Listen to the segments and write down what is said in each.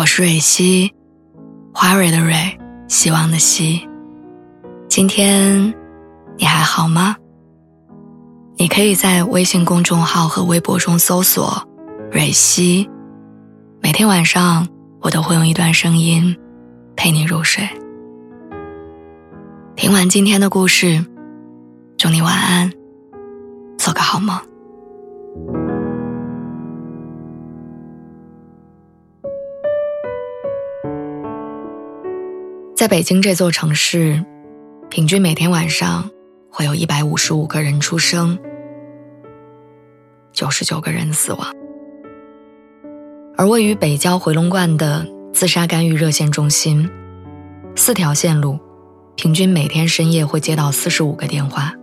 我是蕊希，花蕊的蕊，希望的希。今天你还好吗？你可以在微信公众号和微博中搜索“蕊希”，每天晚上我都会用一段声音陪你入睡。听完今天的故事，祝你晚安，做个好梦。在北京这座城市，平均每天晚上会有一百五十五个人出生，九十九个人死亡。而位于北郊回龙观的自杀干预热线中心，四条线路，平均每天深夜会接到四十五个电话，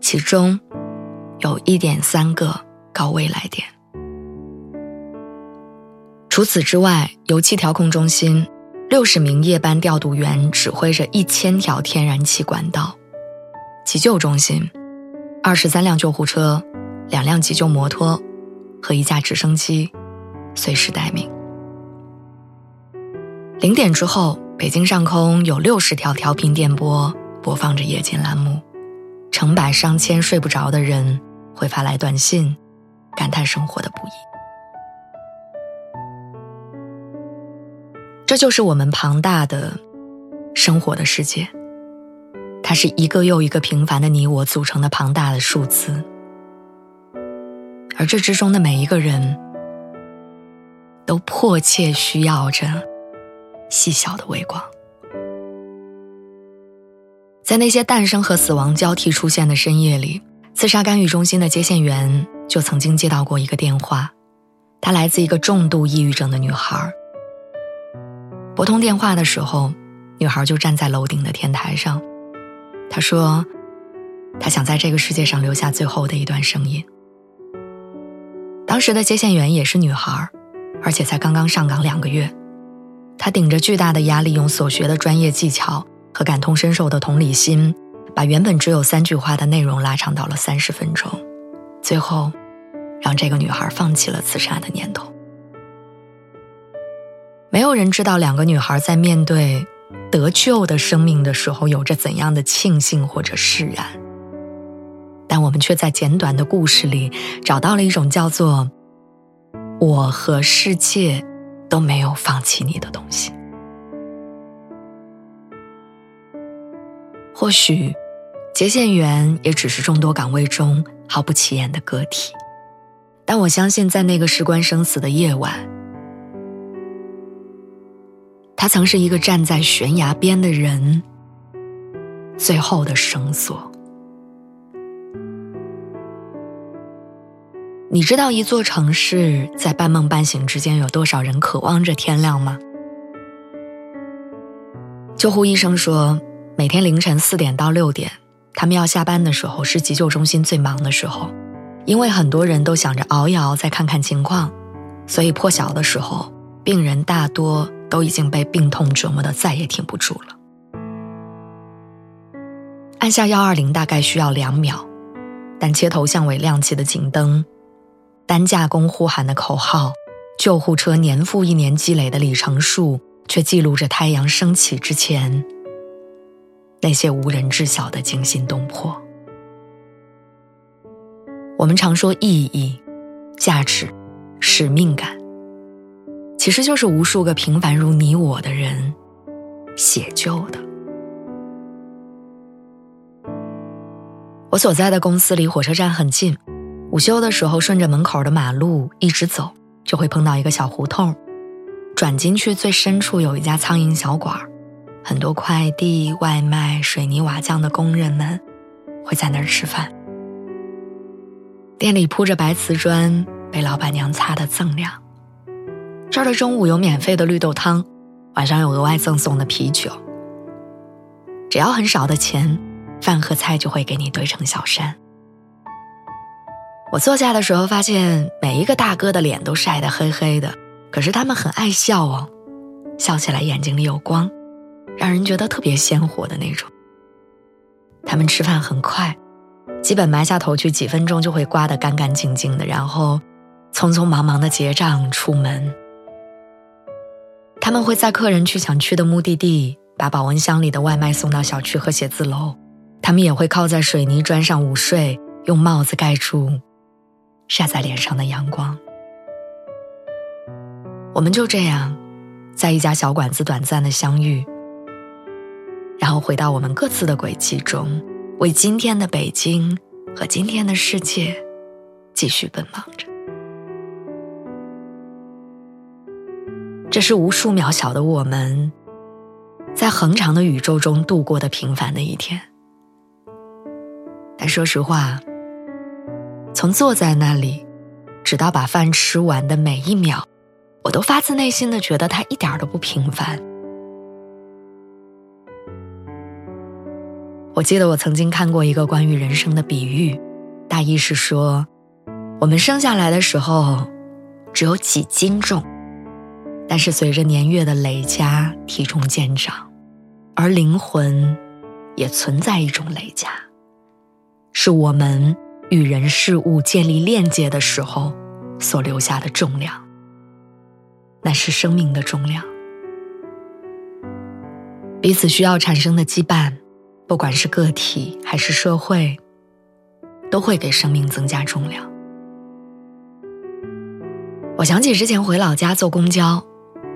其中有一点三个高危来电。除此之外，油气调控中心。六十名夜班调度员指挥着一千条天然气管道，急救中心，二十三辆救护车，两辆急救摩托和一架直升机，随时待命。零点之后，北京上空有六十条调频电波播放着夜间栏目，成百上千睡不着的人会发来短信，感叹生活的不易。这就是我们庞大的生活的世界，它是一个又一个平凡的你我组成的庞大的数字，而这之中的每一个人，都迫切需要着细小的微光。在那些诞生和死亡交替出现的深夜里，自杀干预中心的接线员就曾经接到过一个电话，她来自一个重度抑郁症的女孩。拨通电话的时候，女孩就站在楼顶的天台上。她说：“她想在这个世界上留下最后的一段声音。”当时的接线员也是女孩，而且才刚刚上岗两个月。她顶着巨大的压力，用所学的专业技巧和感同身受的同理心，把原本只有三句话的内容拉长到了三十分钟，最后让这个女孩放弃了自杀的念头。没有人知道两个女孩在面对得救的生命的时候有着怎样的庆幸或者释然，但我们却在简短的故事里找到了一种叫做“我和世界都没有放弃你”的东西。或许，接线员也只是众多岗位中毫不起眼的个体，但我相信，在那个事关生死的夜晚。曾是一个站在悬崖边的人，最后的绳索。你知道一座城市在半梦半醒之间有多少人渴望着天亮吗？救护医生说，每天凌晨四点到六点，他们要下班的时候是急救中心最忙的时候，因为很多人都想着熬一熬再看看情况，所以破晓的时候，病人大多。都已经被病痛折磨的再也挺不住了。按下幺二零大概需要两秒，但街头巷尾亮起的警灯，担架工呼喊的口号，救护车年复一年积累的里程数，却记录着太阳升起之前那些无人知晓的惊心动魄。我们常说意义、价值、使命感。其实就是无数个平凡如你我的人写就的。我所在的公司离火车站很近，午休的时候顺着门口的马路一直走，就会碰到一个小胡同，转进去最深处有一家苍蝇小馆很多快递、外卖、水泥瓦匠的工人们会在那儿吃饭。店里铺着白瓷砖，被老板娘擦得锃亮。这儿的中午有免费的绿豆汤，晚上有额外赠送的啤酒。只要很少的钱，饭和菜就会给你堆成小山。我坐下的时候，发现每一个大哥的脸都晒得黑黑的，可是他们很爱笑哦，笑起来眼睛里有光，让人觉得特别鲜活的那种。他们吃饭很快，基本埋下头去，几分钟就会刮得干干净净的，然后匆匆忙忙的结账出门。他们会在客人去想去的目的地，把保温箱里的外卖送到小区和写字楼。他们也会靠在水泥砖上午睡，用帽子盖住晒在脸上的阳光。我们就这样，在一家小馆子短暂的相遇，然后回到我们各自的轨迹中，为今天的北京和今天的世界继续奔忙着。这是无数渺小的我们，在恒长的宇宙中度过的平凡的一天。但说实话，从坐在那里，直到把饭吃完的每一秒，我都发自内心的觉得它一点都不平凡。我记得我曾经看过一个关于人生的比喻，大意是说，我们生下来的时候只有几斤重，但是随着年月的累加，体重渐长，而灵魂也存在一种累加。是我们与人事物建立链接的时候所留下的重量，那是生命的重量。彼此需要产生的羁绊，不管是个体还是社会，都会给生命增加重量。我想起之前回老家坐公交，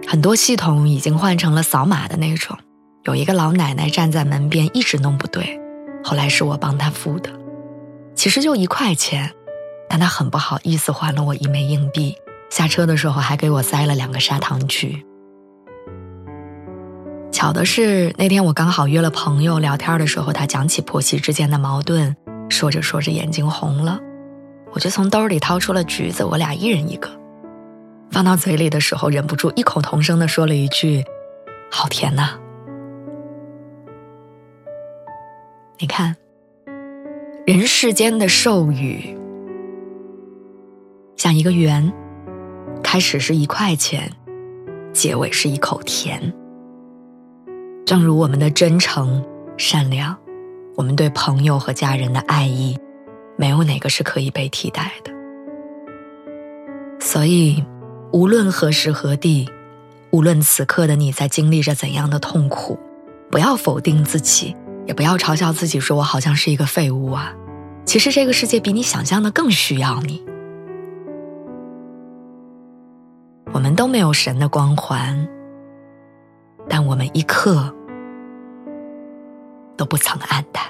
很多系统已经换成了扫码的那种，有一个老奶奶站在门边一直弄不对，后来是我帮她付的。其实就一块钱，但她很不好意思还了我一枚硬币。下车的时候还给我塞了两个砂糖橘。巧的是，那天我刚好约了朋友聊天的时候，他讲起婆媳之间的矛盾，说着说着眼睛红了，我就从兜里掏出了橘子，我俩一人一个，放到嘴里的时候，忍不住异口同声的说了一句：“好甜呐！”你看。人世间的授予，像一个圆，开始是一块钱，结尾是一口甜。正如我们的真诚、善良，我们对朋友和家人的爱意，没有哪个是可以被替代的。所以，无论何时何地，无论此刻的你在经历着怎样的痛苦，不要否定自己。也不要嘲笑自己，说我好像是一个废物啊！其实这个世界比你想象的更需要你。我们都没有神的光环，但我们一刻都不曾黯淡。